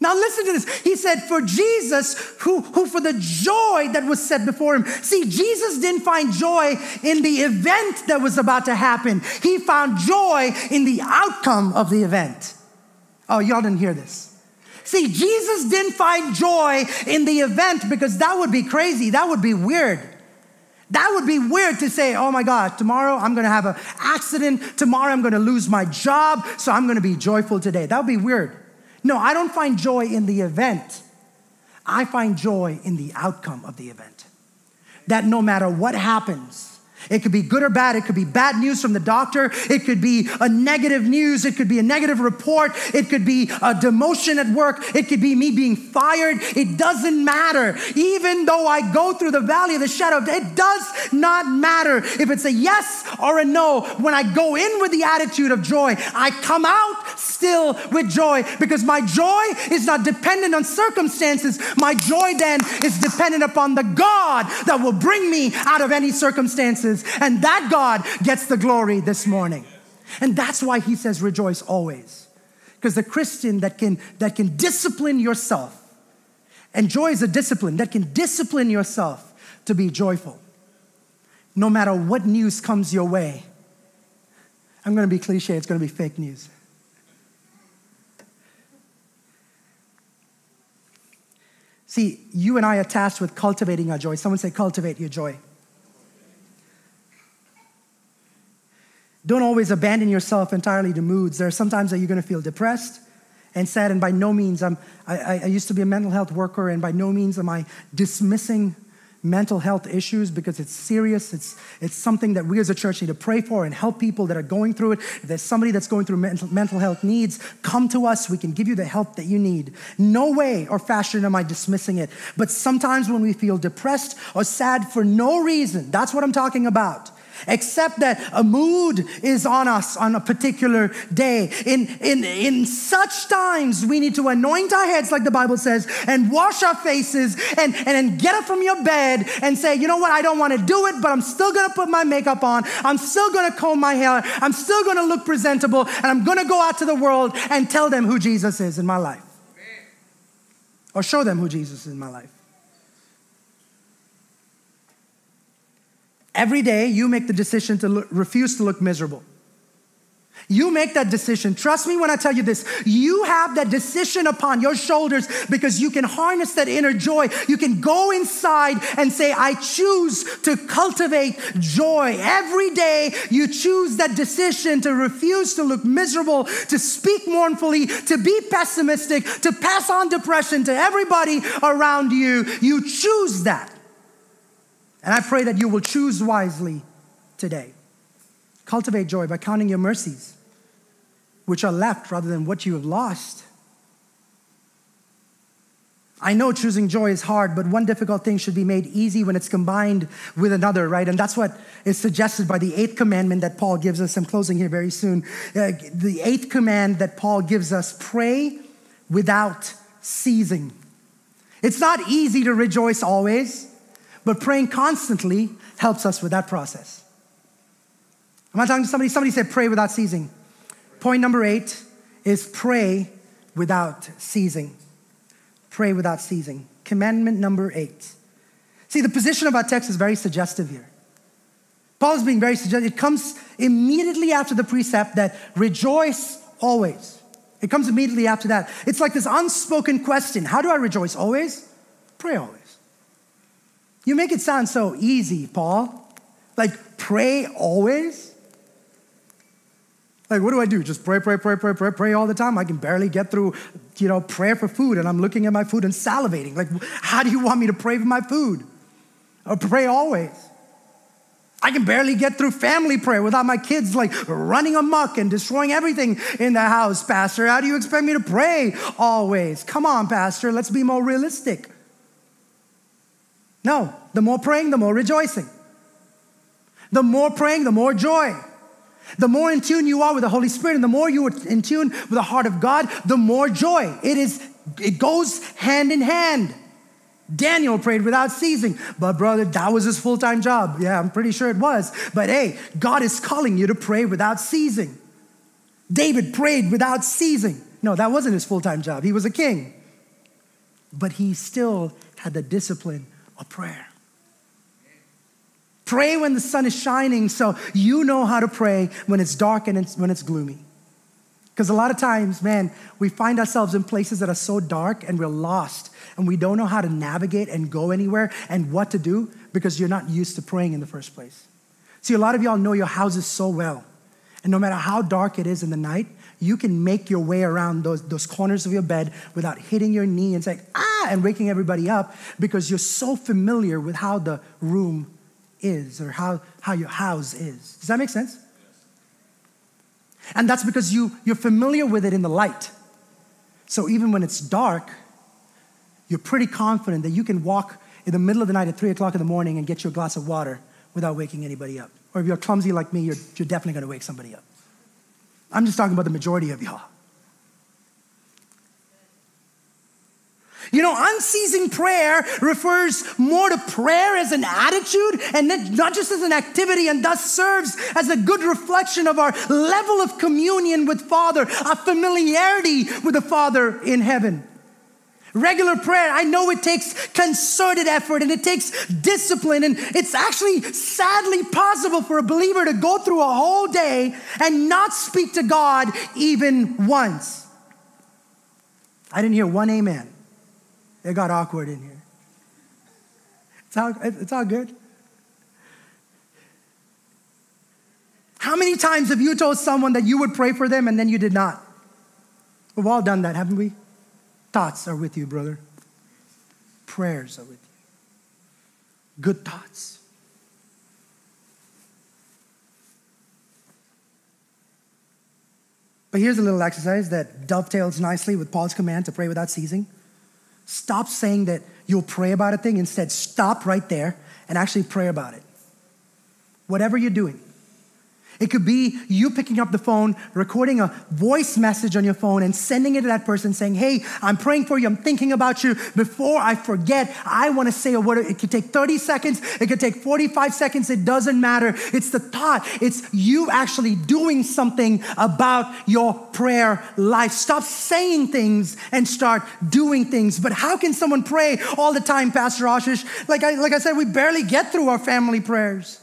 S2: Now listen to this. He said, for Jesus, who, who for the joy that was set before him. See, Jesus didn't find joy in the event that was about to happen. He found joy in the outcome of the event. Oh, y'all didn't hear this. See, Jesus didn't find joy in the event because that would be crazy. That would be weird. That would be weird to say, oh my God, tomorrow I'm gonna have an accident. Tomorrow I'm gonna lose my job. So I'm gonna be joyful today. That would be weird. No, I don't find joy in the event. I find joy in the outcome of the event. That no matter what happens, it could be good or bad. It could be bad news from the doctor. It could be a negative news. It could be a negative report. It could be a demotion at work. It could be me being fired. It doesn't matter. Even though I go through the valley of the shadow of death, it does not matter if it's a yes or a no. When I go in with the attitude of joy, I come out still with joy because my joy is not dependent on circumstances. My joy then is dependent upon the God that will bring me out of any circumstances and that God gets the glory this morning. And that's why he says, rejoice always. Because the Christian that can, that can discipline yourself, and joy is a discipline that can discipline yourself to be joyful. No matter what news comes your way, I'm gonna be cliche, it's gonna be fake news. See, you and I are tasked with cultivating our joy. Someone say, cultivate your joy. Don't always abandon yourself entirely to moods. There are sometimes that you're going to feel depressed and sad, and by no means, I'm, I, I used to be a mental health worker, and by no means am I dismissing mental health issues because it's serious. It's, it's something that we as a church need to pray for and help people that are going through it. If there's somebody that's going through mental, mental health needs, come to us. We can give you the help that you need. No way or fashion am I dismissing it. But sometimes when we feel depressed or sad for no reason, that's what I'm talking about except that a mood is on us on a particular day. In, in, in such times, we need to anoint our heads, like the Bible says, and wash our faces and, and then get up from your bed and say, you know what, I don't want to do it, but I'm still going to put my makeup on. I'm still going to comb my hair. I'm still going to look presentable, and I'm going to go out to the world and tell them who Jesus is in my life. Or show them who Jesus is in my life. Every day, you make the decision to refuse to look miserable. You make that decision. Trust me when I tell you this. You have that decision upon your shoulders because you can harness that inner joy. You can go inside and say, I choose to cultivate joy. Every day, you choose that decision to refuse to look miserable, to speak mournfully, to be pessimistic, to pass on depression to everybody around you. You choose that. And I pray that you will choose wisely today. Cultivate joy by counting your mercies, which are left rather than what you have lost. I know choosing joy is hard, but one difficult thing should be made easy when it's combined with another, right? And that's what is suggested by the eighth commandment that Paul gives us. I'm closing here very soon. Uh, the eighth command that Paul gives us pray without ceasing. It's not easy to rejoice always, but praying constantly helps us with that process. Am I talking to somebody? Somebody said pray without ceasing. Point number eight is pray without ceasing. Pray without ceasing. Commandment number eight. See, the position of our text is very suggestive here. Paul is being very suggestive. It comes immediately after the precept that rejoice always. It comes immediately after that. It's like this unspoken question How do I rejoice always? Pray always. You make it sound so easy, Paul. Like, pray always? Like, what do I do? Just pray, pray, pray, pray, pray, pray all the time? I can barely get through, you know, prayer for food, and I'm looking at my food and salivating. Like, how do you want me to pray for my food? Or pray always? I can barely get through family prayer without my kids like running amok and destroying everything in the house, Pastor. How do you expect me to pray always? Come on, Pastor, let's be more realistic. No, the more praying, the more rejoicing. The more praying, the more joy. The more in tune you are with the Holy Spirit and the more you are in tune with the heart of God, the more joy. It is it goes hand in hand. Daniel prayed without ceasing, but brother, that was his full-time job. Yeah, I'm pretty sure it was. But hey, God is calling you to pray without ceasing. David prayed without ceasing. No, that wasn't his full-time job. He was a king. But he still had the discipline of prayer. Pray when the sun is shining so you know how to pray when it's dark and it's, when it's gloomy. Because a lot of times, man, we find ourselves in places that are so dark and we're lost and we don't know how to navigate and go anywhere and what to do because you're not used to praying in the first place. See, a lot of y'all know your houses so well. And no matter how dark it is in the night, you can make your way around those, those corners of your bed without hitting your knee and saying, ah, and waking everybody up because you're so familiar with how the room is or how, how your house is. Does that make sense? And that's because you, you're familiar with it in the light. So even when it's dark, you're pretty confident that you can walk in the middle of the night at three o'clock in the morning and get you a glass of water without waking anybody up. Or if you're clumsy like me, you're, you're definitely gonna wake somebody up. I'm just talking about the majority of y'all. You know, unceasing prayer refers more to prayer as an attitude and not just as an activity, and thus serves as a good reflection of our level of communion with Father, our familiarity with the Father in heaven. Regular prayer, I know it takes concerted effort and it takes discipline, and it's actually sadly possible for a believer to go through a whole day and not speak to God even once. I didn't hear one amen. It got awkward in here. It's all, it's all good. How many times have you told someone that you would pray for them and then you did not? We've all done that, haven't we? Thoughts are with you, brother. Prayers are with you. Good thoughts. But here's a little exercise that dovetails nicely with Paul's command to pray without ceasing. Stop saying that you'll pray about a thing. Instead, stop right there and actually pray about it. Whatever you're doing, it could be you picking up the phone, recording a voice message on your phone, and sending it to that person saying, Hey, I'm praying for you. I'm thinking about you. Before I forget, I want to say a word. It could take 30 seconds, it could take 45 seconds. It doesn't matter. It's the thought, it's you actually doing something about your prayer life. Stop saying things and start doing things. But how can someone pray all the time, Pastor Ashish? Like I, like I said, we barely get through our family prayers.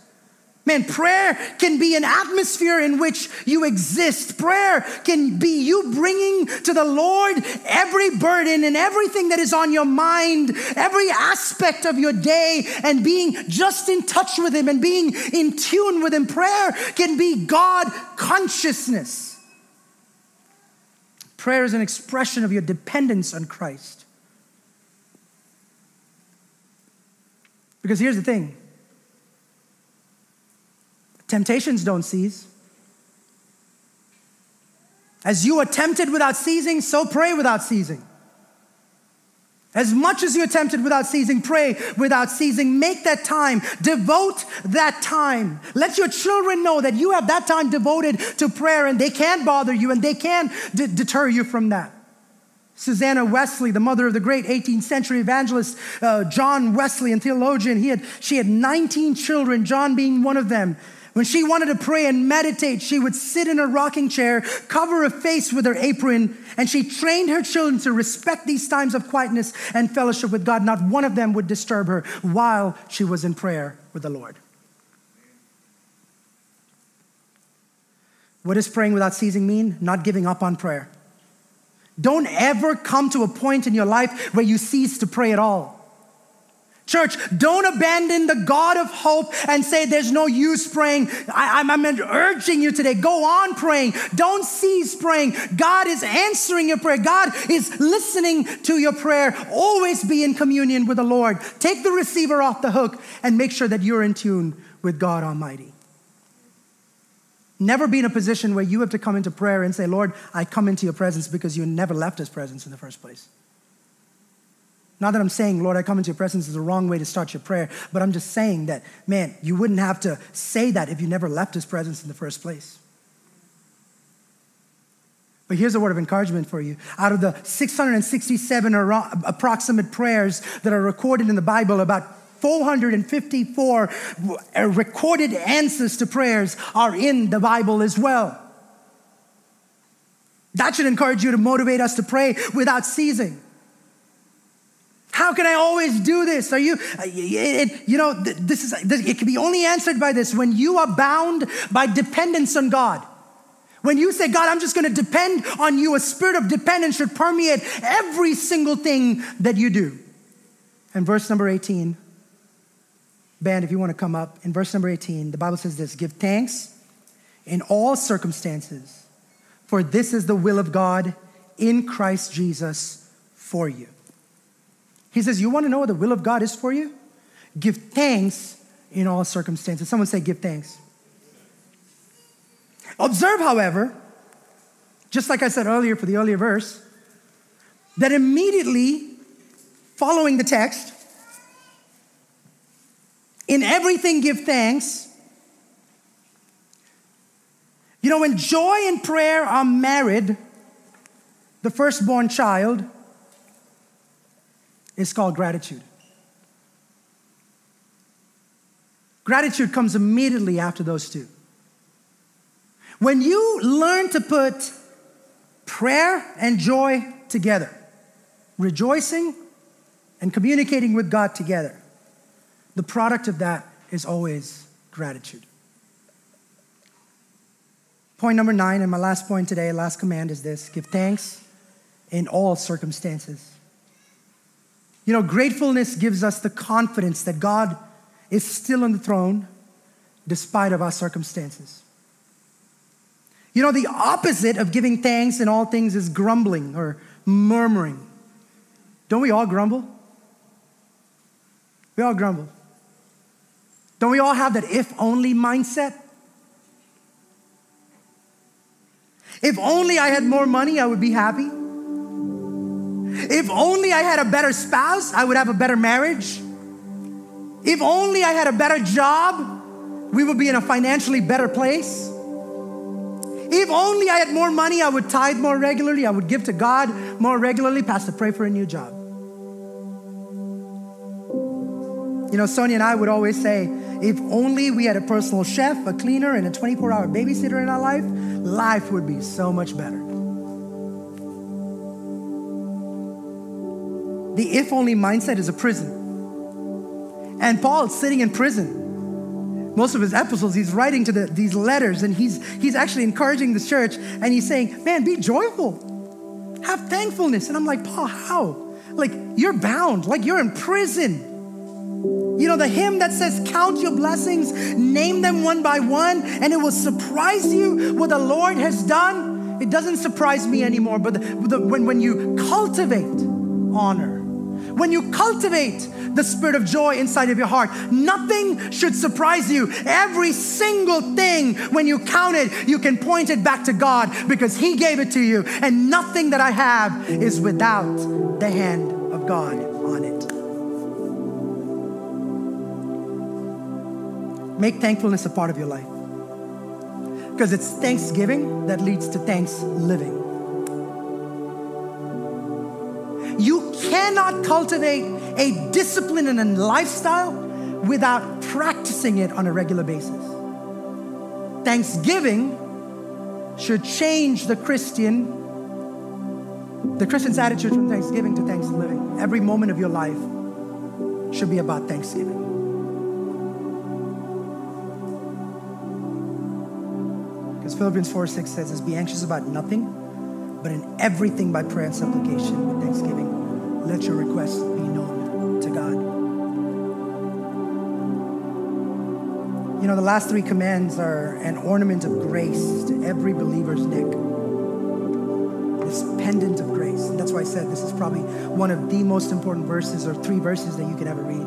S2: Man, prayer can be an atmosphere in which you exist. Prayer can be you bringing to the Lord every burden and everything that is on your mind, every aspect of your day, and being just in touch with Him and being in tune with Him. Prayer can be God consciousness. Prayer is an expression of your dependence on Christ. Because here's the thing Temptations don't cease. As you are tempted without ceasing, so pray without ceasing. As much as you're tempted without ceasing, pray without ceasing. Make that time. Devote that time. Let your children know that you have that time devoted to prayer and they can't bother you and they can d- deter you from that. Susanna Wesley, the mother of the great 18th century evangelist uh, John Wesley and theologian, he had, she had 19 children, John being one of them. When she wanted to pray and meditate, she would sit in a rocking chair, cover her face with her apron, and she trained her children to respect these times of quietness and fellowship with God. Not one of them would disturb her while she was in prayer with the Lord. What does praying without ceasing mean? Not giving up on prayer. Don't ever come to a point in your life where you cease to pray at all. Church, don't abandon the God of hope and say there's no use praying. I, am urging you today, go on praying. Don't cease praying. God is answering your prayer. God is listening to your prayer. Always be in communion with the Lord. Take the receiver off the hook and make sure that you're in tune with God Almighty. Never be in a position where you have to come into prayer and say, Lord, I come into your presence because you never left his presence in the first place. Not that I'm saying, Lord, I come into your presence is the wrong way to start your prayer, but I'm just saying that, man, you wouldn't have to say that if you never left his presence in the first place. But here's a word of encouragement for you. Out of the 667 approximate prayers that are recorded in the Bible, about 454 uh, recorded answers to prayers are in the Bible as well. That should encourage you to motivate us to pray without ceasing. How can I always do this? Are you, uh, it, you know, this is, it can be only answered by this when you are bound by dependence on God. When you say, God, I'm just going to depend on you, a spirit of dependence should permeate every single thing that you do. And verse number 18, band, if you want to come up, in verse number 18, the Bible says this Give thanks in all circumstances, for this is the will of God in Christ Jesus for you. He says, You want to know what the will of God is for you? Give thanks in all circumstances. Someone say, Give thanks. Observe, however, just like I said earlier for the earlier verse, that immediately following the text, in everything give thanks. You know, when joy and prayer are married, the firstborn child is called gratitude. Gratitude comes immediately after those two. When you learn to put prayer and joy together, rejoicing and communicating with God together, the product of that is always gratitude. Point number nine, and my last point today, last command is this give thanks in all circumstances. You know, gratefulness gives us the confidence that God is still on the throne despite of our circumstances. You know, the opposite of giving thanks in all things is grumbling or murmuring. Don't we all grumble? We all grumble. Don't we all have that if only mindset? If only I had more money, I would be happy. If only I had a better spouse, I would have a better marriage. If only I had a better job, we would be in a financially better place. If only I had more money, I would tithe more regularly, I would give to God more regularly. Pastor, pray for a new job. You know, Sonia and I would always say, if only we had a personal chef, a cleaner, and a 24 hour babysitter in our life, life would be so much better. The if only mindset is a prison. And Paul's sitting in prison. Most of his epistles, he's writing to the, these letters and he's, he's actually encouraging the church and he's saying, Man, be joyful, have thankfulness. And I'm like, Paul, how? Like, you're bound, like, you're in prison. You know, the hymn that says, Count your blessings, name them one by one, and it will surprise you what the Lord has done. It doesn't surprise me anymore, but the, the, when, when you cultivate honor, when you cultivate the spirit of joy inside of your heart, nothing should surprise you. Every single thing, when you count it, you can point it back to God because He gave it to you. And nothing that I have is without the hand of God on it. Make thankfulness a part of your life because it's thanksgiving that leads to thanks living. You cannot cultivate a discipline and a lifestyle without practicing it on a regular basis. Thanksgiving should change the Christian the Christian's attitude from thanksgiving to thanksgiving. Every moment of your life should be about thanksgiving. Because Philippians 4 6 says be anxious about nothing but in everything by prayer and supplication with thanksgiving, let your requests be known to God. You know, the last three commands are an ornament of grace to every believer's neck. This pendant of grace. And that's why I said this is probably one of the most important verses or three verses that you could ever read.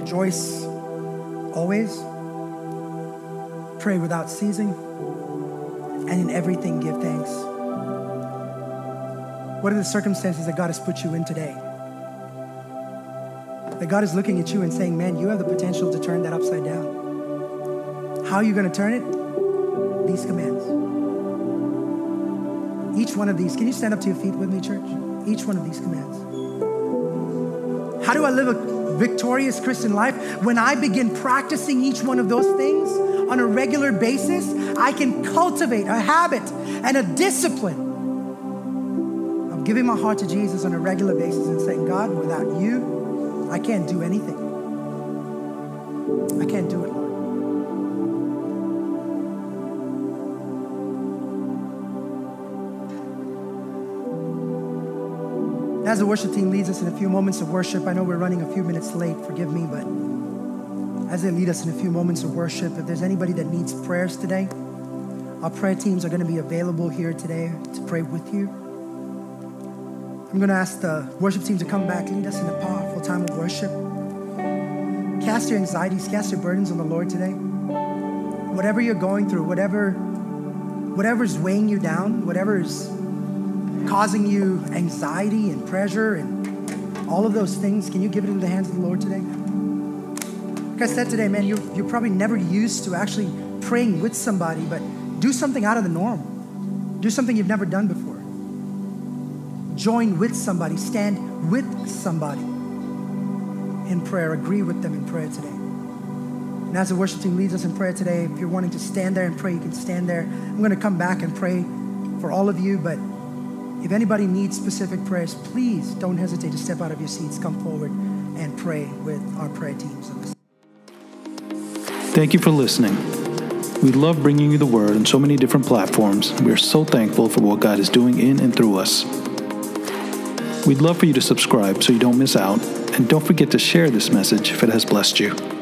S2: Rejoice always Pray without ceasing, and in everything give thanks. What are the circumstances that God has put you in today? That God is looking at you and saying, Man, you have the potential to turn that upside down. How are you going to turn it? These commands. Each one of these. Can you stand up to your feet with me, church? Each one of these commands. How do I live a victorious Christian life? When I begin practicing each one of those things, on a regular basis, I can cultivate a habit and a discipline of giving my heart to Jesus on a regular basis and saying, God, without you, I can't do anything. I can't do it, Lord. As the worship team leads us in a few moments of worship, I know we're running a few minutes late, forgive me, but as they lead us in a few moments of worship, if there's anybody that needs prayers today, our prayer teams are going to be available here today to pray with you. I'm going to ask the worship team to come back, lead us in a powerful time of worship. Cast your anxieties, cast your burdens on the Lord today. Whatever you're going through, whatever whatever's weighing you down, whatever's causing you anxiety and pressure and all of those things, can you give it into the hands of the Lord today? Like I said today, man, you're, you're probably never used to actually praying with somebody, but do something out of the norm. Do something you've never done before. Join with somebody, stand with somebody in prayer, agree with them in prayer today. And as the worship team leads us in prayer today, if you're wanting to stand there and pray, you can stand there. I'm going to come back and pray for all of you, but if anybody needs specific prayers, please don't hesitate to step out of your seats, come forward and pray with our prayer teams.
S1: Thank you for listening. We love bringing you the word on so many different platforms. We are so thankful for what God is doing in and through us. We'd love for you to subscribe so you don't miss out, and don't forget to share this message if it has blessed you.